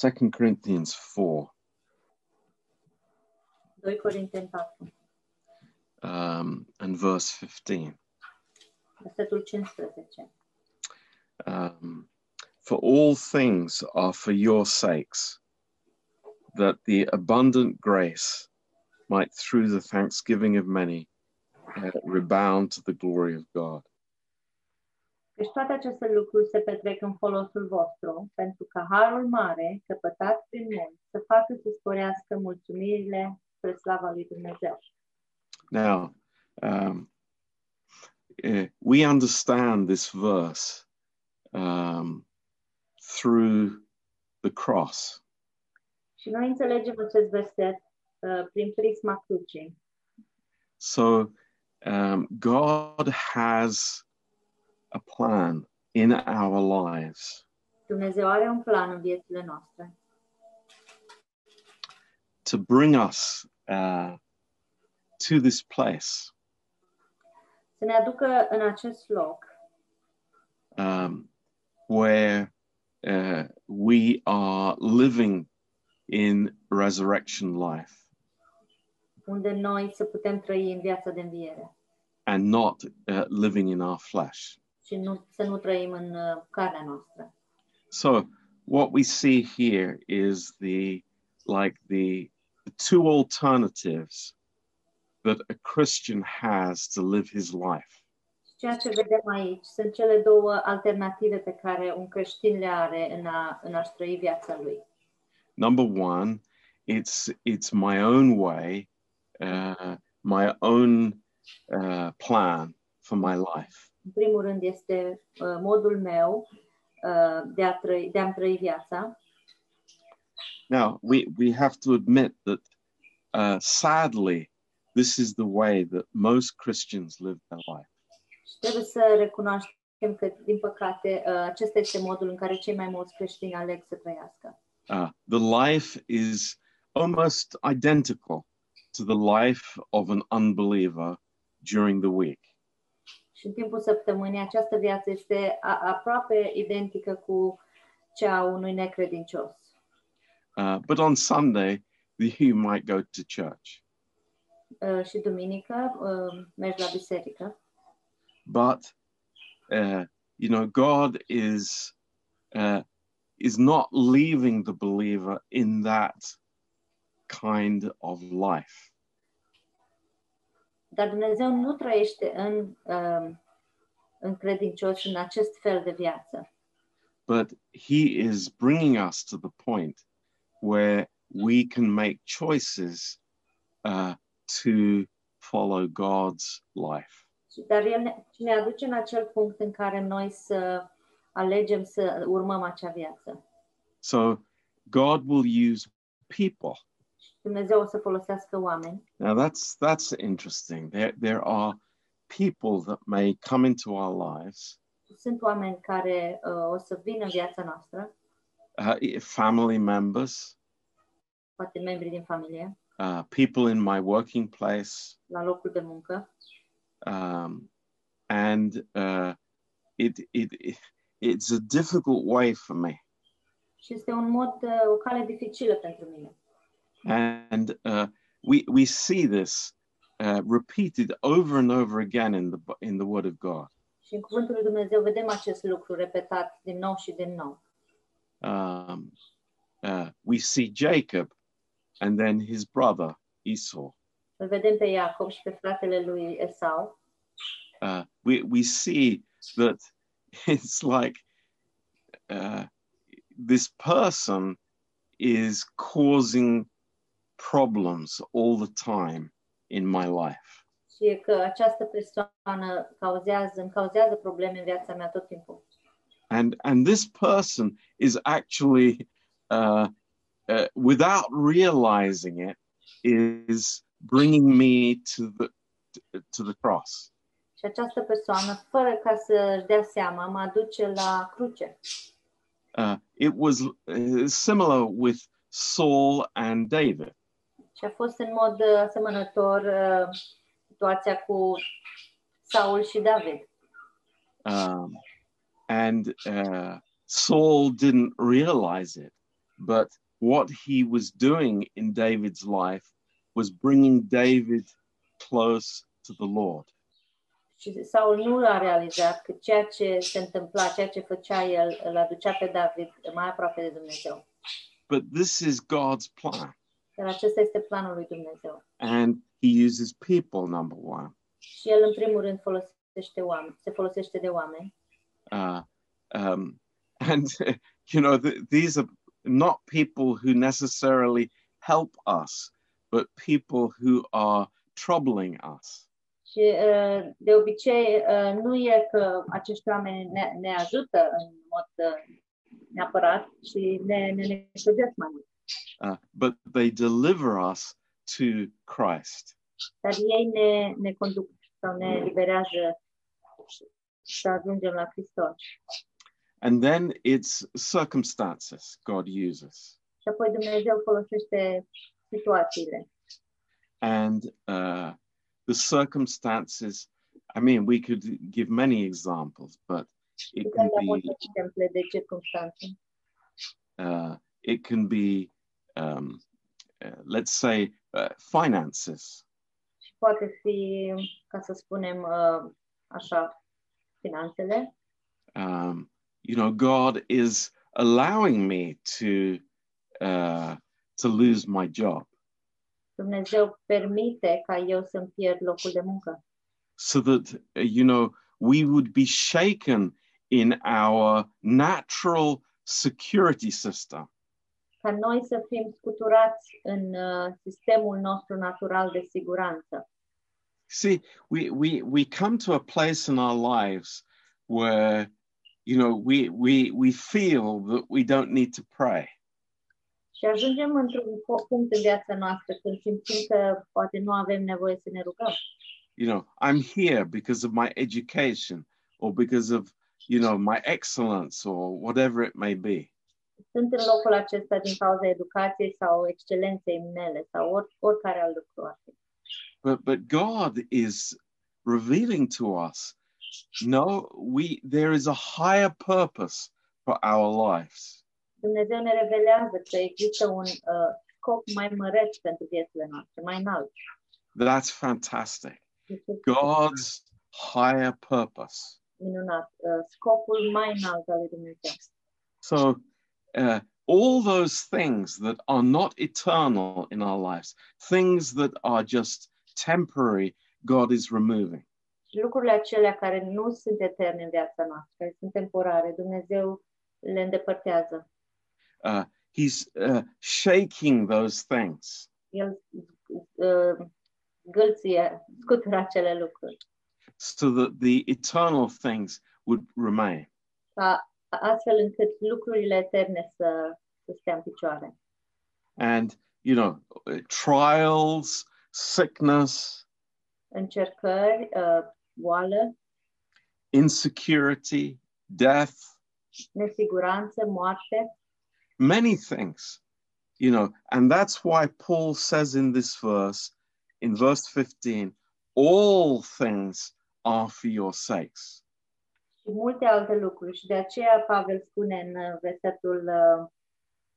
2 Corinthians 4, 2 Corinteni 4, um, and verse 15. versetul 15. Um, for all things are for your sakes, that the abundant grace might, through the thanksgiving of many, uh, rebound to the glory of God. Deci toate aceste lucruri se petrec în folosul vostru, pentru că harul mare, căpătat prin să facă să sporească mulțumirile spre slava lui Dumnezeu. Now, um, uh, we understand this verse um, through the cross. Și noi înțelegem acest verset uh, prin prisma crucii. So, um, God has a plan in our lives. Dumnezeu are un plan în viețile noastre to bring us uh, to this place. Să ne aducă în acest loc. Um, where uh, we are living in resurrection life. Unde noi să putem trăi în viața de înviere. And not uh, living in our flesh. Și nu, să nu trăim în uh, carnea noastră. So, what we see here is the like the, the two alternatives that a Christian has to live his life. Ceea ce vedem aici sunt cele două alternative pe care un creștin le are în, a, în a-și trăi viața lui. Number one, it's it's my own way, uh, my own uh, plan for my life. În primul rând este uh, modul meu uh, de, a trăi, de a-mi trăi viața. Now, we, we have to admit that uh, sadly, this is the way that most Christians live their life. Trebuie să recunoaștem că, din păcate, uh, acesta este modul în care cei mai mulți creștini aleg să trăiască. Uh, the life is almost identical to the life of an unbeliever during the week. Și în timpul săptămânii această viață este a, aproape identică cu cea unui necredincios. Uh, but on Sunday, you might go to church. Uh, și duminică uh, mergi la biserică. But, uh, you know, God is, uh, is not leaving the believer in that kind of life. Dar Dumnezeu nu trăiește în, uh, în în acest fel de viață. but he is bringing us to the point where we can make choices uh, to follow God's life. Dar El ne, ne aduce în acel punct în care noi să alegem să urmăm acea viață. So God will use people. Și Dumnezeu o să folosească oameni. Now that's that's interesting. There there are people that may come into our lives, Sunt oameni care uh, o să vină în viața noastră, uh, family members, poate membri din familie, uh, people in my working place, la locul de muncă. um, and uh, it, it it it's a difficult way for me. Și este un mod, uh, o cale dificilă pentru mine. And uh, we we see this uh, repeated over and over again in the in the Word of God. Și în Cuvântul lui Dumnezeu vedem acest lucru repetat din nou și din nou. Um, uh, we see Jacob, and then his brother Esau. Îl vedem pe Iacob și pe fratele lui Esau. Uh, we we see that it's like uh, this person is causing problems all the time in my life. Și că această persoană cauzează, îmi cauzează probleme în viața mea tot timpul. and and this person is actually uh, uh, without realizing it is bringing me to the to the cross Și această persoană, fără ca să-și dea seama, mă aduce la cruce. uh, it was uh, similar with Saul and David Și a fost în mod uh, asemănător uh, situația cu Saul și David. um, and uh, Saul didn't realize it but what he was doing in David's life was bringing David close to the Lord. Și Saul nu a realizat că ceea ce se întâmpla, ceea ce făcea el, îl aducea pe David mai aproape de Dumnezeu. But this is God's plan. Dar acesta este planul lui Dumnezeu. And he uses people, number one. Și el, în primul rând, folosește oameni, se folosește de oameni. Uh, um, and, you know, th- these are not people who necessarily help us, but people who are troubling us. Și uh, de obicei uh, nu e că acești oameni ne, ne ajută în mod uh, neapărat și ne, ne necrezesc mai mult. Uh, but they deliver us to Christ. Dar ei ne, ne conduc sau ne liberează să ajungem la Hristos. And then it's circumstances God uses. Și apoi Dumnezeu folosește situațiile. And uh, the circumstances, I mean, we could give many examples, but it can be multe exemple de circunstanțe. uh, it can be, um, uh, let's say, uh, finances. Și poate fi, ca să spunem uh, așa, finanțele. Um, you know, God is allowing me to uh, to lose my job Dumnezeu permite ca eu să-mi pierd locul de muncă. so that uh, you know we would be shaken in our natural security system. Ca noi să fim scuturați în uh, sistemul nostru natural de siguranță. See, we we we come to a place in our lives where you know we we we feel that we don't need to pray. Și ajungem într-un punct în viața noastră când simțim că poate nu avem nevoie să ne rugăm. You know, I'm here because of my education or because of you know my excellence or whatever it may be. Sunt în locul acesta din cauza educației sau excelenței mele sau or, oricare alt lucru ar fi. But but God is revealing to us, no, we there is a higher purpose for our lives. Dumnezeu ne revelează că există un uh, scop mai măreț pentru viețile noastre, mai înalt. That's fantastic. God's higher purpose. minunat. Uh, scopul mai înalt al lui Dumnezeu. So, uh, all those things that are not eternal in our lives, things that are just temporary, God is removing. Și lucrurile acelea care nu sunt eterne în viața noastră, sunt temporare, Dumnezeu le îndepărtează. Uh, he's uh, shaking those things El uh, gâlție, scutură acele lucruri. so that the eternal things would remain. ca astfel încât lucrurile eterne să, să stea în picioare. And, you know, trials, sickness, Încercări, uh, boală, insecurity, death, nesiguranță, moarte. many things, you know, and that's why Paul says in this verse, in verse 15, all things are for your sakes. Și multe alte lucruri. Și de aceea Pavel spune în uh, versetul uh,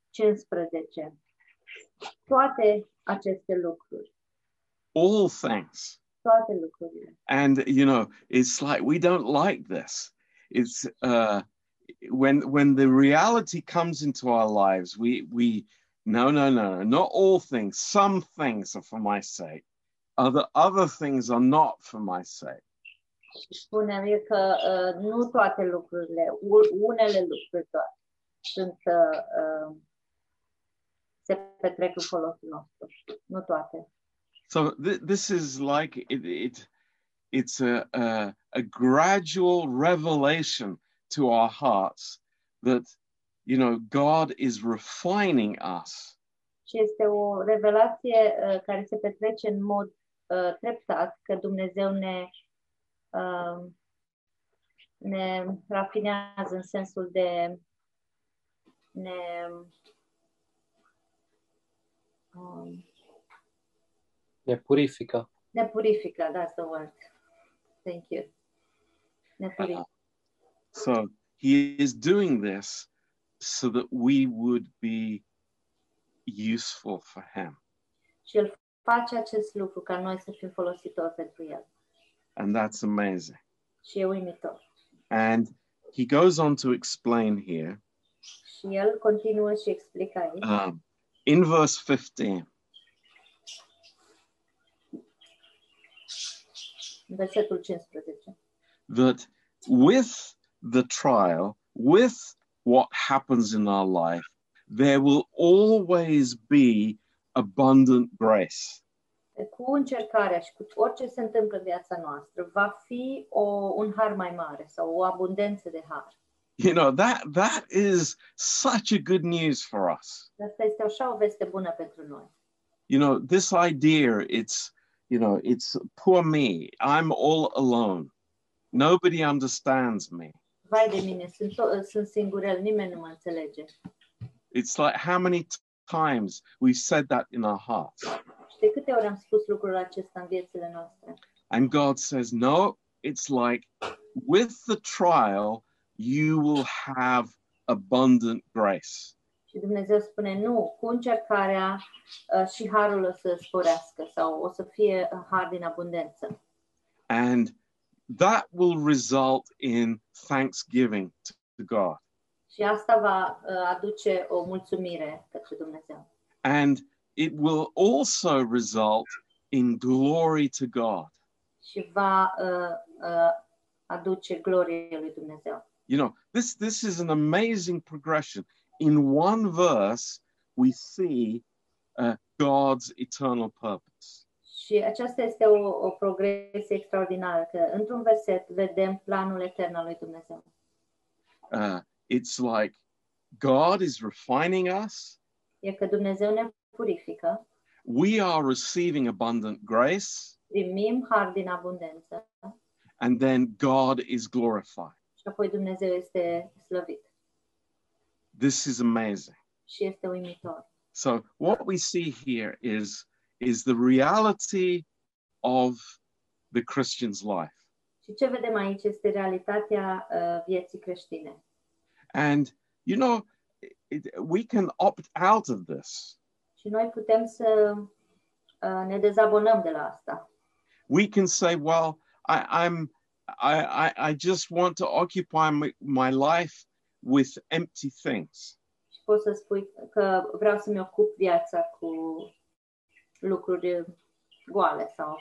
15, toate aceste lucruri, All things. toate lucrurile. And, you know, it's like we don't like this. It's uh, when when the reality comes into our lives, we we no no no no not all things. Some things are for my sake. Other other things are not for my sake. Spune el că uh, nu toate lucrurile, u- unele lucruri doar sunt, uh, uh, se petrec în folosul nostru, nu toate. So th- this is like it, it it's a, a a gradual revelation to our hearts that you know God is refining us Și este o revelație uh, care se petrece în mod uh, treptat, că Dumnezeu ne, uh, ne rafinează în sensul de ne, um, Ne purifică. ne purifică, that's the word. Thank you. Ne purifică. So he is doing this so that we would be useful for Him. Și El face acest lucru ca noi să fim folositori pentru El. And that's amazing. Și e uimitor. And he goes on to explain here Și El continuă și explică aici, um, in verse 15 versetul 15, that with the trial, with what happens in our life, there will always be abundant grace. Cu încercarea și cu orice se întâmplă în viața noastră, va fi o, un har mai mare sau o abundență de har. You know, that that is such a good news for us. Asta este așa o veste bună pentru noi. You know, this idea, it's, you know, it's poor me. I'm all alone. Nobody understands me. Vai de mine, sunt, to- sunt singurel, nimeni nu mă înțelege. It's like how many t- times we've said that in our hearts. De câte ori am spus lucrul acesta în viețile noastre? And God says, no, it's like with the trial, you will have abundant grace. Și Dumnezeu spune, nu, cu încercarea uh, și harul o să sporească sau o să fie uh, har din abundență. And that will result in thanksgiving to to God. Și asta va uh, aduce o mulțumire către Dumnezeu. And it will also result in glory to God. Și va uh, uh, aduce glorie lui Dumnezeu. You know, this, this is an amazing progression. In one verse, we see uh, God's eternal purpose. Și aceasta este o, o progresie extraordinară, că într-un verset vedem planul etern al lui Dumnezeu. Uh, it's like God is refining us. E că Dumnezeu ne purifică, We are receiving abundant grace, primim har din abundență and then God is glorified. și apoi Dumnezeu este slăvit. This is amazing. Și este uimitor. So what we see here is is the reality of the Christian's life. Și ce vedem aici este realitatea uh, vieții creștine. And you know, it, we can opt out of this. Și noi putem să uh, ne dezabonăm de la asta. We can say, well, I, I'm I, I, I just want to occupy my, my life with empty things. Și poți să spui că vreau să-mi ocup viața cu lucruri goale sau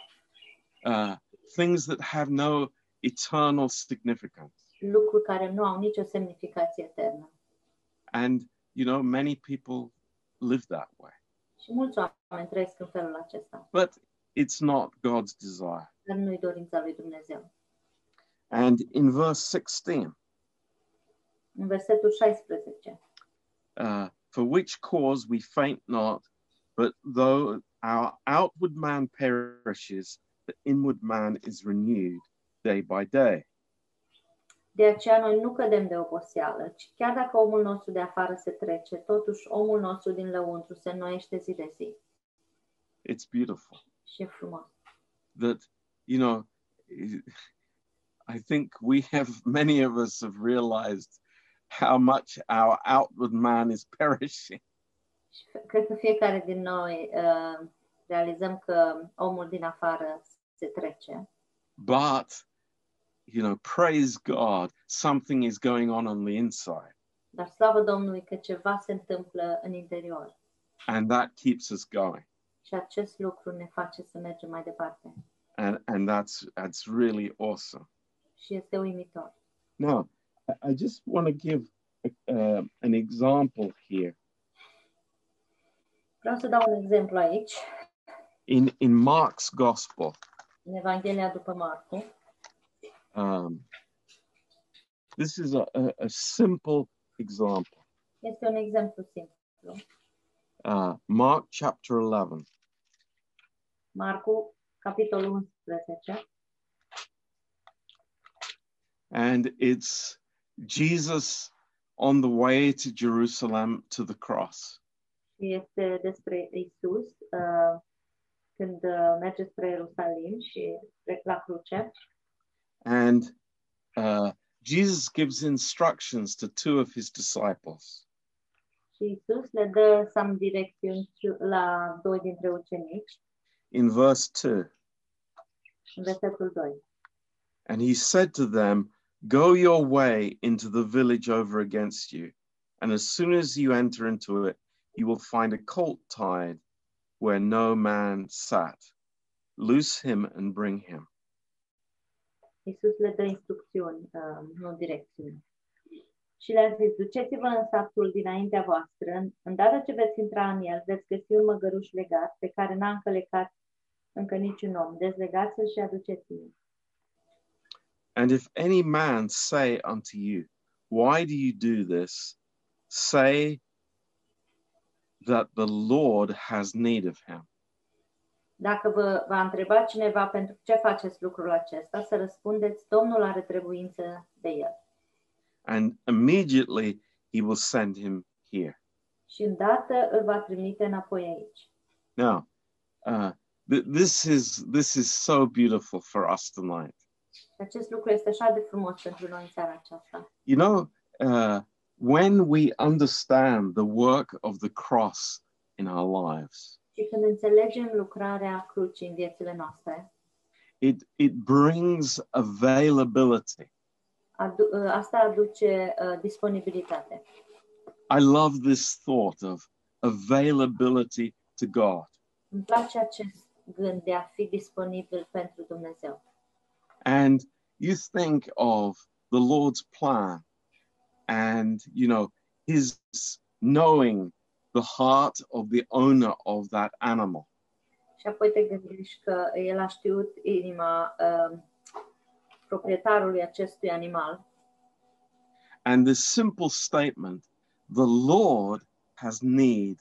Uh, things that have no eternal significance. lucruri care nu au nicio semnificație eternă. And you know, many people live that way. Și mulți oameni trăiesc în felul acesta, But it's not God's desire. dar nu-i dorința lui Dumnezeu. And in verse 16, În versetul 16, uh, for which cause we faint not, but though our outward man perishes, the inward man is renewed day by day. De aceea noi nu cădem de oboseală, ci chiar dacă omul nostru de afară se trece, totuși omul nostru din lăuntru se înnoiește zi de zi. It's beautiful Și e frumos. that, you know, I think we have, many of us have realized how much our outward man is perishing. Și cred că fiecare din noi uh, realizăm că omul din afară se trece, But, you know, praise God, something is going on on the inside. dar slavă Domnului că ceva se întâmplă în interior. And that keeps us going. Și acest lucru ne face să mergem mai departe. And, and that's, that's really awesome. Și este uimitor. Now, I- just want to give uh, an example here. Vreau să dau un exemplu aici, In, in Mark's Gospel, în Evanghelia după Marcu. Um, this is a, a, a simple example. Este un exemplu simplu. Uh, Mark chapter 11, Marcu, capitolul 11. and it's Jesus on the way to Jerusalem to the cross. Este despre Isus uh, când merge spre Ierusalim și la cruce. And uh, Jesus gives instructions to two of his disciples. Și Isus le dă some direcțiuni la doi dintre ucenici, in verse 2. în versetul 2. And he said to them, Go your way into the village over against you, and as soon as you enter into it, you will find a colt tied where no man sat. Loose him and bring him. Isus le dă instrucțiuni, uh, nu. Și le-a zis, duceți-vă în satul dinaintea voastră, îndată ce veți intra în el, veți găsi un măgăruș legat, pe care n-a încălecat încă niciun om. Dezlegați-l și aduceți-l. And if any man say unto you, Why do you do this? Say that the Lord has need of him. Dacă vă va întreba cineva pentru ce faceți lucrul acesta, să răspundeți, Domnul are trebuință de el. And immediately he will send him here. Și îndată îl va trimite înapoi aici. Now, uh, th- this is this is so beautiful for us tonight. Și acest lucru este așa de frumos pentru noi în seara aceasta. You know, uh, when we understand the work of the cross in our lives, Și când înțelegem lucrarea crucii în viețile noastre, it it brings availability. adu- ă, asta aduce uh, disponibilitate. I love this thought of availability to God. Îmi place acest gând de a fi disponibil pentru Dumnezeu. And you think of the Lord's plan and, you know, his knowing the heart of the owner of that animal. Și apoi te gândești că el a știut inima uh, proprietarului acestui animal And the simple statement, the Lord has need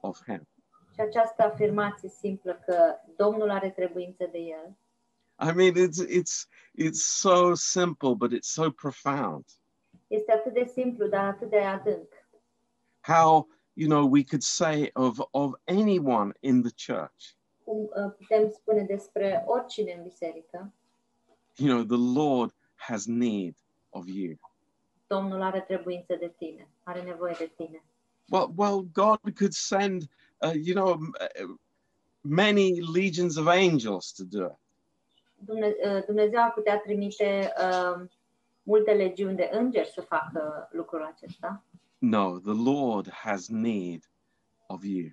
of him. și această afirmație simplă că Domnul are trebuință de el I mean, it's it's it's so simple, but it's so profound. este atât de simplu, dar atât de adânc. How you know we could say of of anyone in the church, Cum uh, putem spune despre oricine în biserică, you know, the Lord has need of you. Domnul are trebuință de tine, are nevoie de tine. Well, well, God could send, uh, you know, m- uh, many legions of angels to do it. Dumne- uh, Dumnezeu ar putea trimite uh, multe legiuni de îngeri să facă lucrul acesta. No, the Lord has need of you.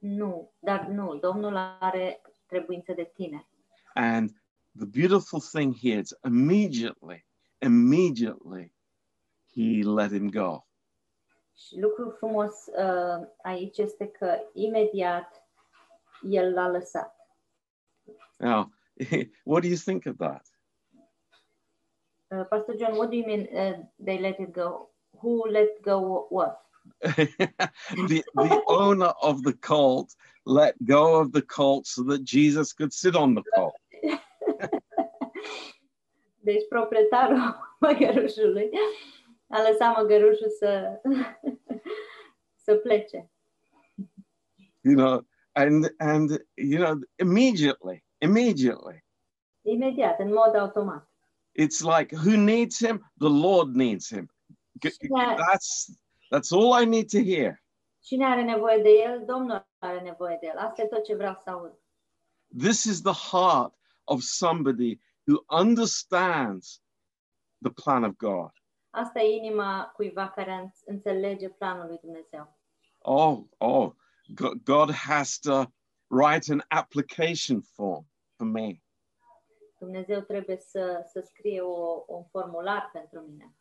Nu, dar nu, Domnul are trebuință de tine. And the beautiful thing here is immediately, immediately, he let him go. Și lucrul frumos uh, aici este că imediat el l-a lăsat. Now, what do you think of that? Uh, Pastor John, what do you mean uh, they let it go? Who let go what? the the owner of the cult let go of the cult so that Jesus could sit on the cult. Deci proprietarul măgărușului a lăsat măgărușul să, să plece. You know, and and you know, immediately, immediately, Imediat, în mod automat. it's like who needs him? The Lord needs him. Yeah. That's that's all I need to hear. Cine are nevoie de el? Domnul are nevoie de el. Asta e tot ce vreau să aud. This is the heart of somebody who understands the plan of God. Asta e inima cuiva care în- înțelege planul lui Dumnezeu. Oh, oh, God has to write an application form for me. Dumnezeu trebuie să, să scrie o, un formular pentru mine.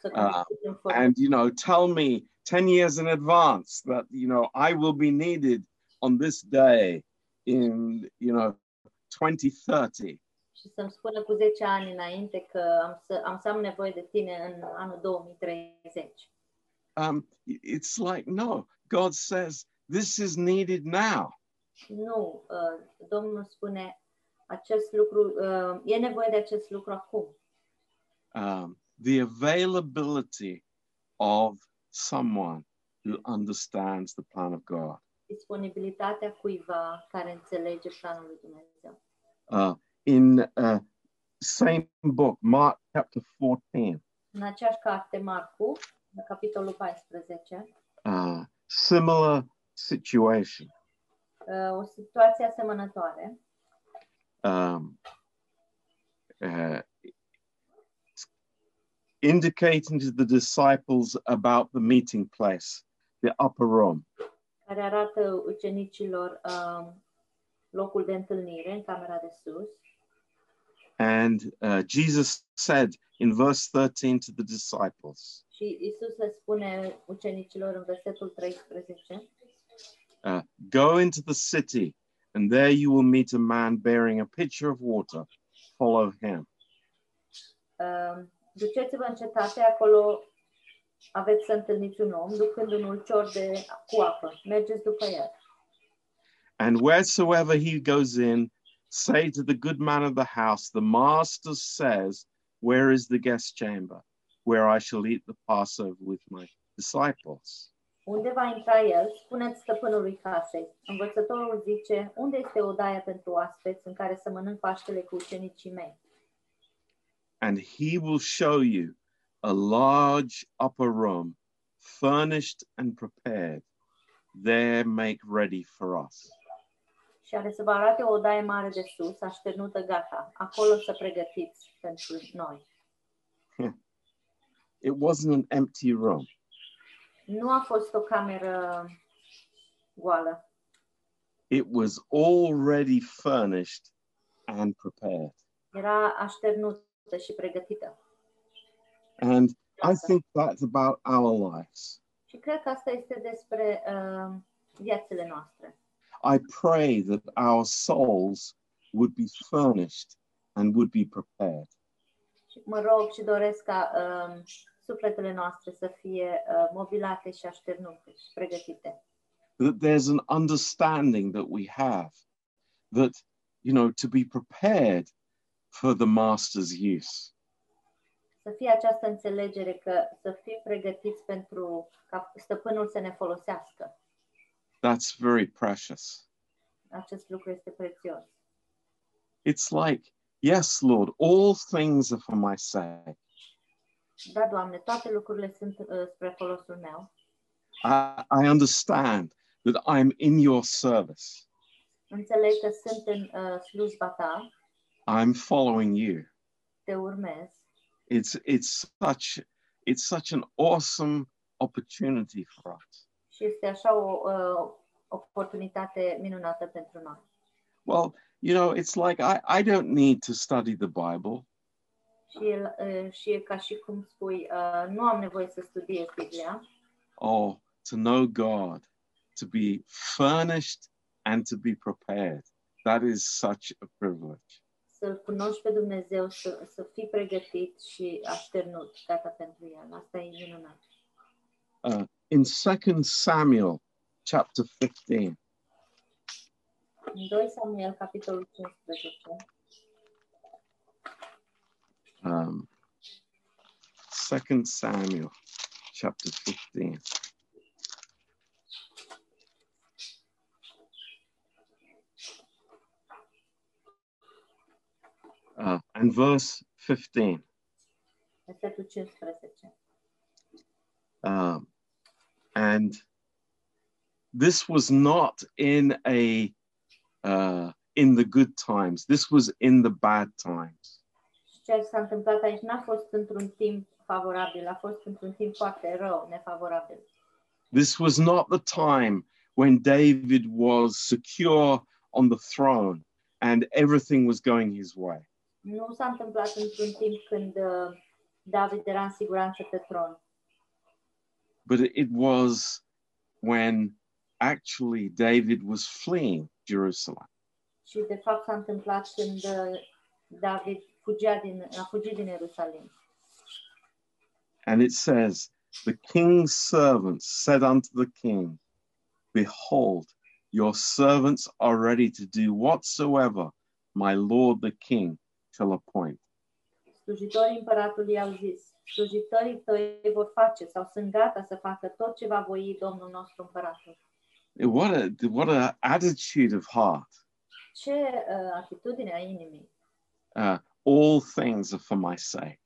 Să completez un formular. and you know tell me 10 years in advance that you know i will be needed on this day in you know 2030 și să-mi spună cu 10 ani înainte că am să am, să am nevoie de tine în anul 2030. um it's like no god says this is needed now Nu, uh, Domnul spune acest lucru, uh, e nevoie de acest lucru acum. um the availability of someone who understands the plan of god Disponibilitatea cuiva care înțelege planul lui Dumnezeu. uh in uh same book mark chapter 14 În aceeași carte, Marcu, capitolul 14, uh, similar situation. Uh, o situație asemănătoare Um, uh, indicating to the disciples about the meeting place, the upper room. care arată ucenicilor um, locul de întâlnire în camera de sus. And uh, Jesus said in verse 13 to the disciples, Și Isus le spune ucenicilor în versetul 13, uh, Go into the city, and there you will meet a man bearing a pitcher of water. Follow him. uh, duceți-vă în cetate, acolo aveți să întâlniți un om ducând un ulcior de, cu apă. Mergeți după el. And wheresoever he goes in, say to the good man of the house, The master says, Where is the guest chamber, where I shall eat the Passover with my disciples? Unde va intra el, spuneți stăpânului casei. Învățătorul zice, unde este odaia pentru oaspeți în care să mănânc Paștele cu ucenicii mei? And he will show you a large upper room, furnished and prepared. There make ready for us. Și are să vă arate o odaie mare de sus, așternută gata. Acolo să pregătiți pentru noi. It wasn't an empty room, Nu a fost o cameră goală. it was already furnished and prepared. Era așternută și pregătită. And I think that's about our lives. Și cred că asta este despre uh, viețile noastre. I pray that our souls would be furnished and would be prepared. Și mă rog și doresc ca uh, sufletele noastre să fie uh, mobilate și așternute și pregătite. That there's an understanding that we have that, you know, to be prepared for the master's use. Să fie această înțelegere că să fim pregătiți pentru ca stăpânul să ne folosească. That's very precious. Acest lucru este prețios. It's like, yes, Lord, all things are for my sake. Da, Doamne, toate lucrurile sunt uh, spre folosul meu. I, I understand that I'm in your service. Înțeleg că sunt în uh, slujba ta, I'm following you. te urmez It's it's such it's such an awesome opportunity for us. și este așa o uh, oportunitate minunată pentru noi. Well, you know, it's like I, I don't need to study the Bible. Și, el, uh, și e ca și cum spui, uh, nu am nevoie să studiez Biblia, or to know God, to be furnished and to be prepared. That is such a privilege. să-L cunoști pe Dumnezeu, să, să fii pregătit și așternut, gata pentru El. Asta e minunat. Uh, in 2 Samuel chapter 15, În 2 Samuel, capitolul 15, um, 2 Samuel chapter 15. Uh, and verse 15. Um, and this was not in a uh, in the good times. This was in the bad times. Ce s-a întâmplat aici n-a fost într-un timp favorabil, a fost într-un timp foarte rău, nefavorabil. This was not the time when David was secure on the throne and everything was going his way. Nu s-a întâmplat într-un timp când uh, David era în siguranță pe tron, But it was when actually David was fleeing Jerusalem. ci de fapt s-a întâmplat când uh, David fugea din, a fugit din Ierusalim. And it says, The king's servants said unto the king, Behold, your servants are ready to do whatsoever my lord the king shall appoint. Slujitorii împăratului i-au zis, slujitorii tăi vor face sau sunt gata să facă tot ce va voi Domnul nostru împăratul. What a what a attitude of heart. Ce uh, atitudine a inimii! Uh, all things are for my sake.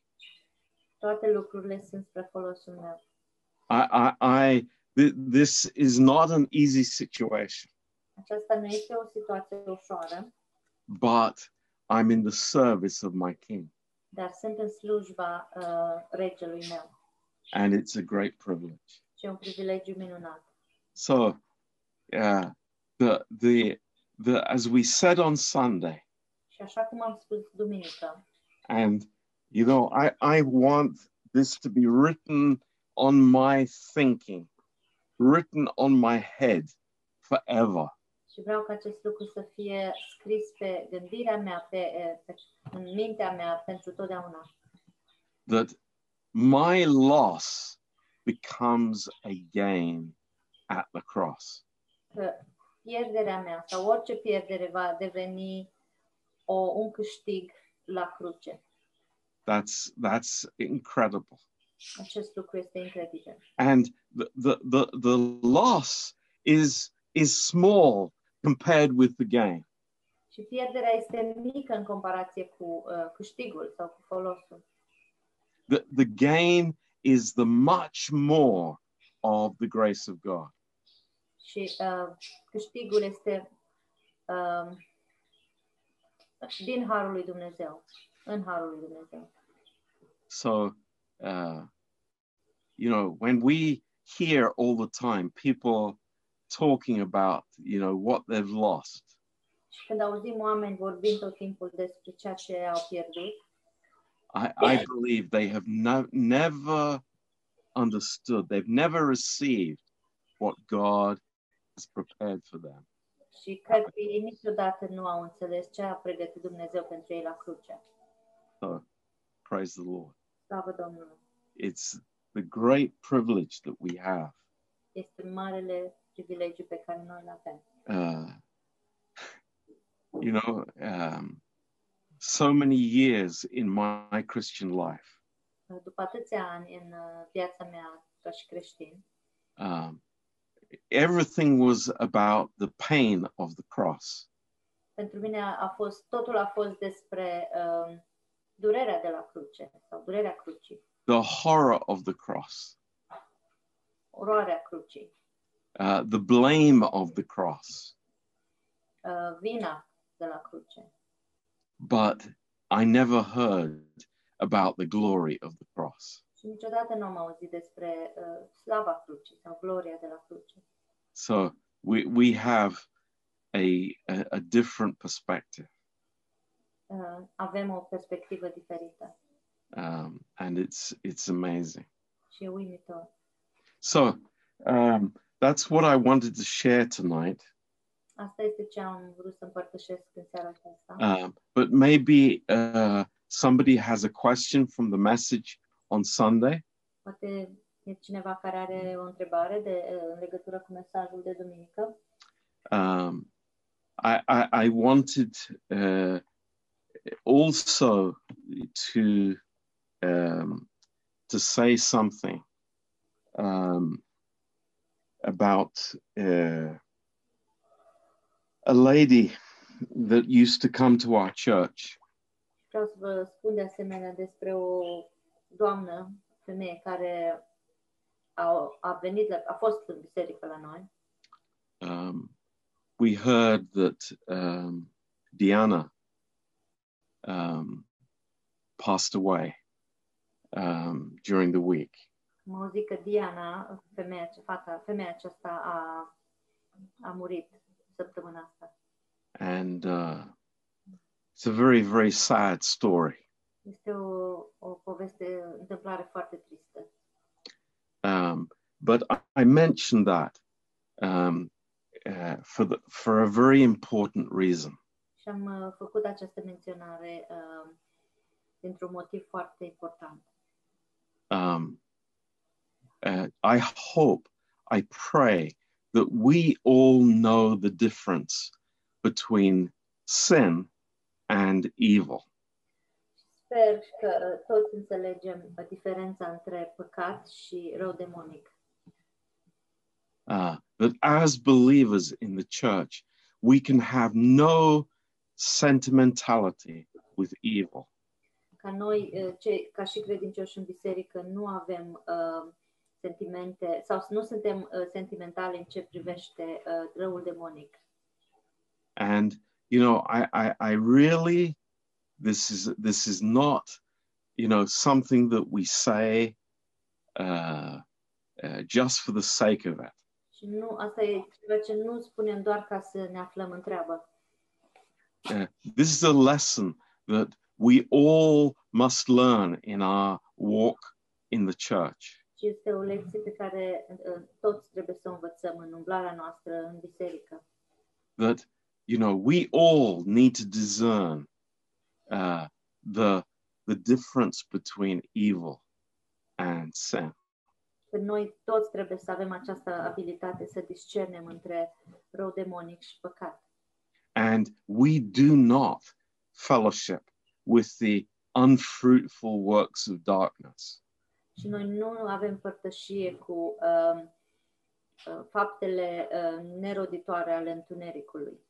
Toate lucrurile sunt spre folosul meu. I, I, I Th- This is not an easy situation, Aceasta nu este o situație ușoară, but I'm in the service of my King, dar sunt în slujba uh, regelui meu and it's a great privilege. și un privilegiu minunat. So, uh, the the the as we said on Sunday, Și așa cum am spus duminică, and you know, I I want this to be written on my thinking, written on my head forever. Și vreau ca acest lucru să fie scris pe gândirea mea, pe, pe în mintea mea pentru totdeauna. That my loss becomes a gain at the cross. Că pierderea mea sau orice pierdere va deveni o, un câștig la cruce. That's that's incredible. Acest lucru este incredibil. And the the the, the loss is is small compared with the gain. Și pierderea este mică în comparație cu uh, câștigul sau cu folosul. The the gain is the much more of the grace of God. Și uh, câștigul este uh, din harul lui Dumnezeu, în harul lui Dumnezeu. So, uh, you know, when we hear all the time people talking about, you know, what they've lost, când auzim oameni vorbind tot timpul despre ceea ce au pierdut, I, I believe they have no, never understood, they've never received what God has prepared for them. și cred că ei niciodată nu au înțeles ce a pregătit Dumnezeu pentru ei la cruce. So, praise the Lord. Slavă Domnului! It's the great privilege that we have. Este marele pe care noi avem. Uh, you know, um, so many years in my, Christian life, După atâția ani în viața mea ca și creștin, um, everything was about the pain of the cross. pentru mine a fost, totul a fost despre uh, durerea de la cruce sau durerea crucii, the horror of the cross, oroarea crucii, uh, the blame of the cross. uh, vina de la cruce. But I never heard about the glory of the cross. Și niciodată nu am auzit despre uh, slava crucii sau gloria de la cruce. So we, we have a, a, a different perspective. Uh, avem o perspectivă diferită Um, and it's, it's amazing. și e uimitor. So um, that's what I wanted to share tonight. Asta este ce am vrut să împărtășesc în seara aceasta. Um, but maybe uh, somebody has a question from the message on Sunday. Poate e cineva care are o întrebare de, uh, în legătură cu mesajul de duminică. um, I, I, I wanted uh, also to um, to say something um, about uh, a lady that used to come to our church. Vreau să vă spun de asemenea despre o doamnă, femeie care a, a venit, la, a fost în biserică la noi. Um, we heard that um, Diana um, passed away um, during the week. Am auzit că Diana, femeia, ce- fata, femeia aceasta a, a murit săptămâna asta. and uh, it's a very very sad story Este o, o poveste, întâmplare foarte tristă. um, but I, I mentioned that um, uh, for the, for a very important reason Și am uh, făcut această menționare uh, dintr-un motiv foarte important. um, uh, I hope I pray that we all know the difference between sin and evil Sper că toți înțelegem diferența între păcat și rău demonic. uh, that as believers in the church, we can have no sentimentality with evil. Ca noi, uh, cei, ca și credincioși în biserică, nu avem uh, sentimente sau să nu suntem uh, sentimentali în ce privește uh, răul demonic. And you know, I I, I really this is this is not you know something that we say uh, uh, just for the sake of it. Și nu, asta e ceva ce nu spunem doar ca să ne aflăm în treabă. Uh, this is a lesson that we all must learn in our walk in the church. Și este o lecție pe care uh, toți trebuie să o învățăm în umblarea noastră în biserică. That you know we all need to discern uh, the the difference between evil and sin. Că noi toți trebuie să avem această abilitate să discernem între rău demonic și păcat. And we do not fellowship with the unfruitful works of darkness. Și noi nu avem părtășie cu uh, uh, faptele uh, neroditoare ale întunericului.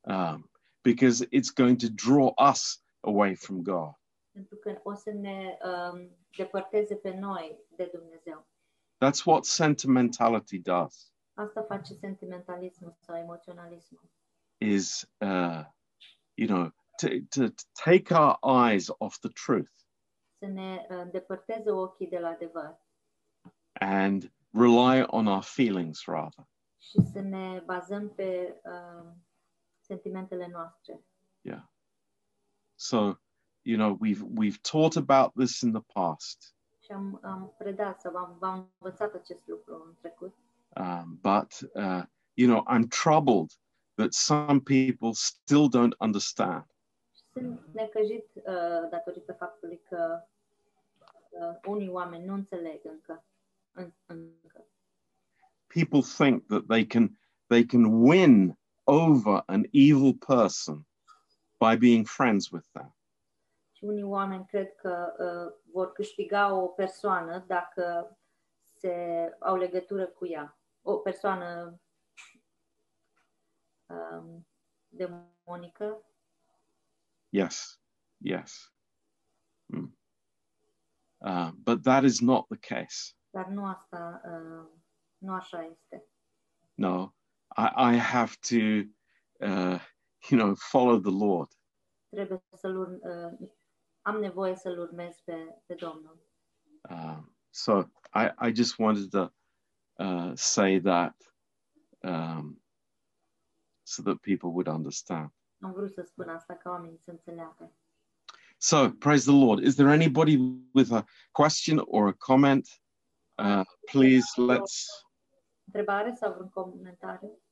Um, because it's going to draw us away from God. Pentru că o să ne um, depărteze pe noi de Dumnezeu. That's what sentimentality does. Asta face sentimentalismul sau emoționalismul. Is uh, you know to, to, to take our eyes off the truth Să ne uh, îndepărteze ochii de la adevăr and rely on our feelings rather. și să ne bazăm pe uh, sentimentele noastre. Yeah. So you know we've we've taught about this in the past, Și am, am predat sau am, v-am învățat acest lucru în trecut. um, but uh, you know I'm troubled that some people still don't understand. Și sunt necăjit uh, datorită faptului că uh, unii oameni nu înțeleg încă. În, încă. People think that they can they can win over an evil person by being friends with them. Și unii oameni cred că uh, vor câștiga o persoană dacă se au legătură cu ea. O persoană um, demonică. Yes, yes. Mm. Uh, but that is not the case. Dar nu asta, uh, nu așa este. No, I, I have to, uh, you know, follow the Lord. Trebuie să-l ur- uh, am nevoie să-l urmez pe, pe Domnul. Um, so I, I just wanted to uh, say that um, so that people would understand. Am vrut să spun asta ca oamenii să înțeleagă. So praise the Lord. Is there anybody with a question or a comment? Uh, please let's. Întrebare sau comentariu?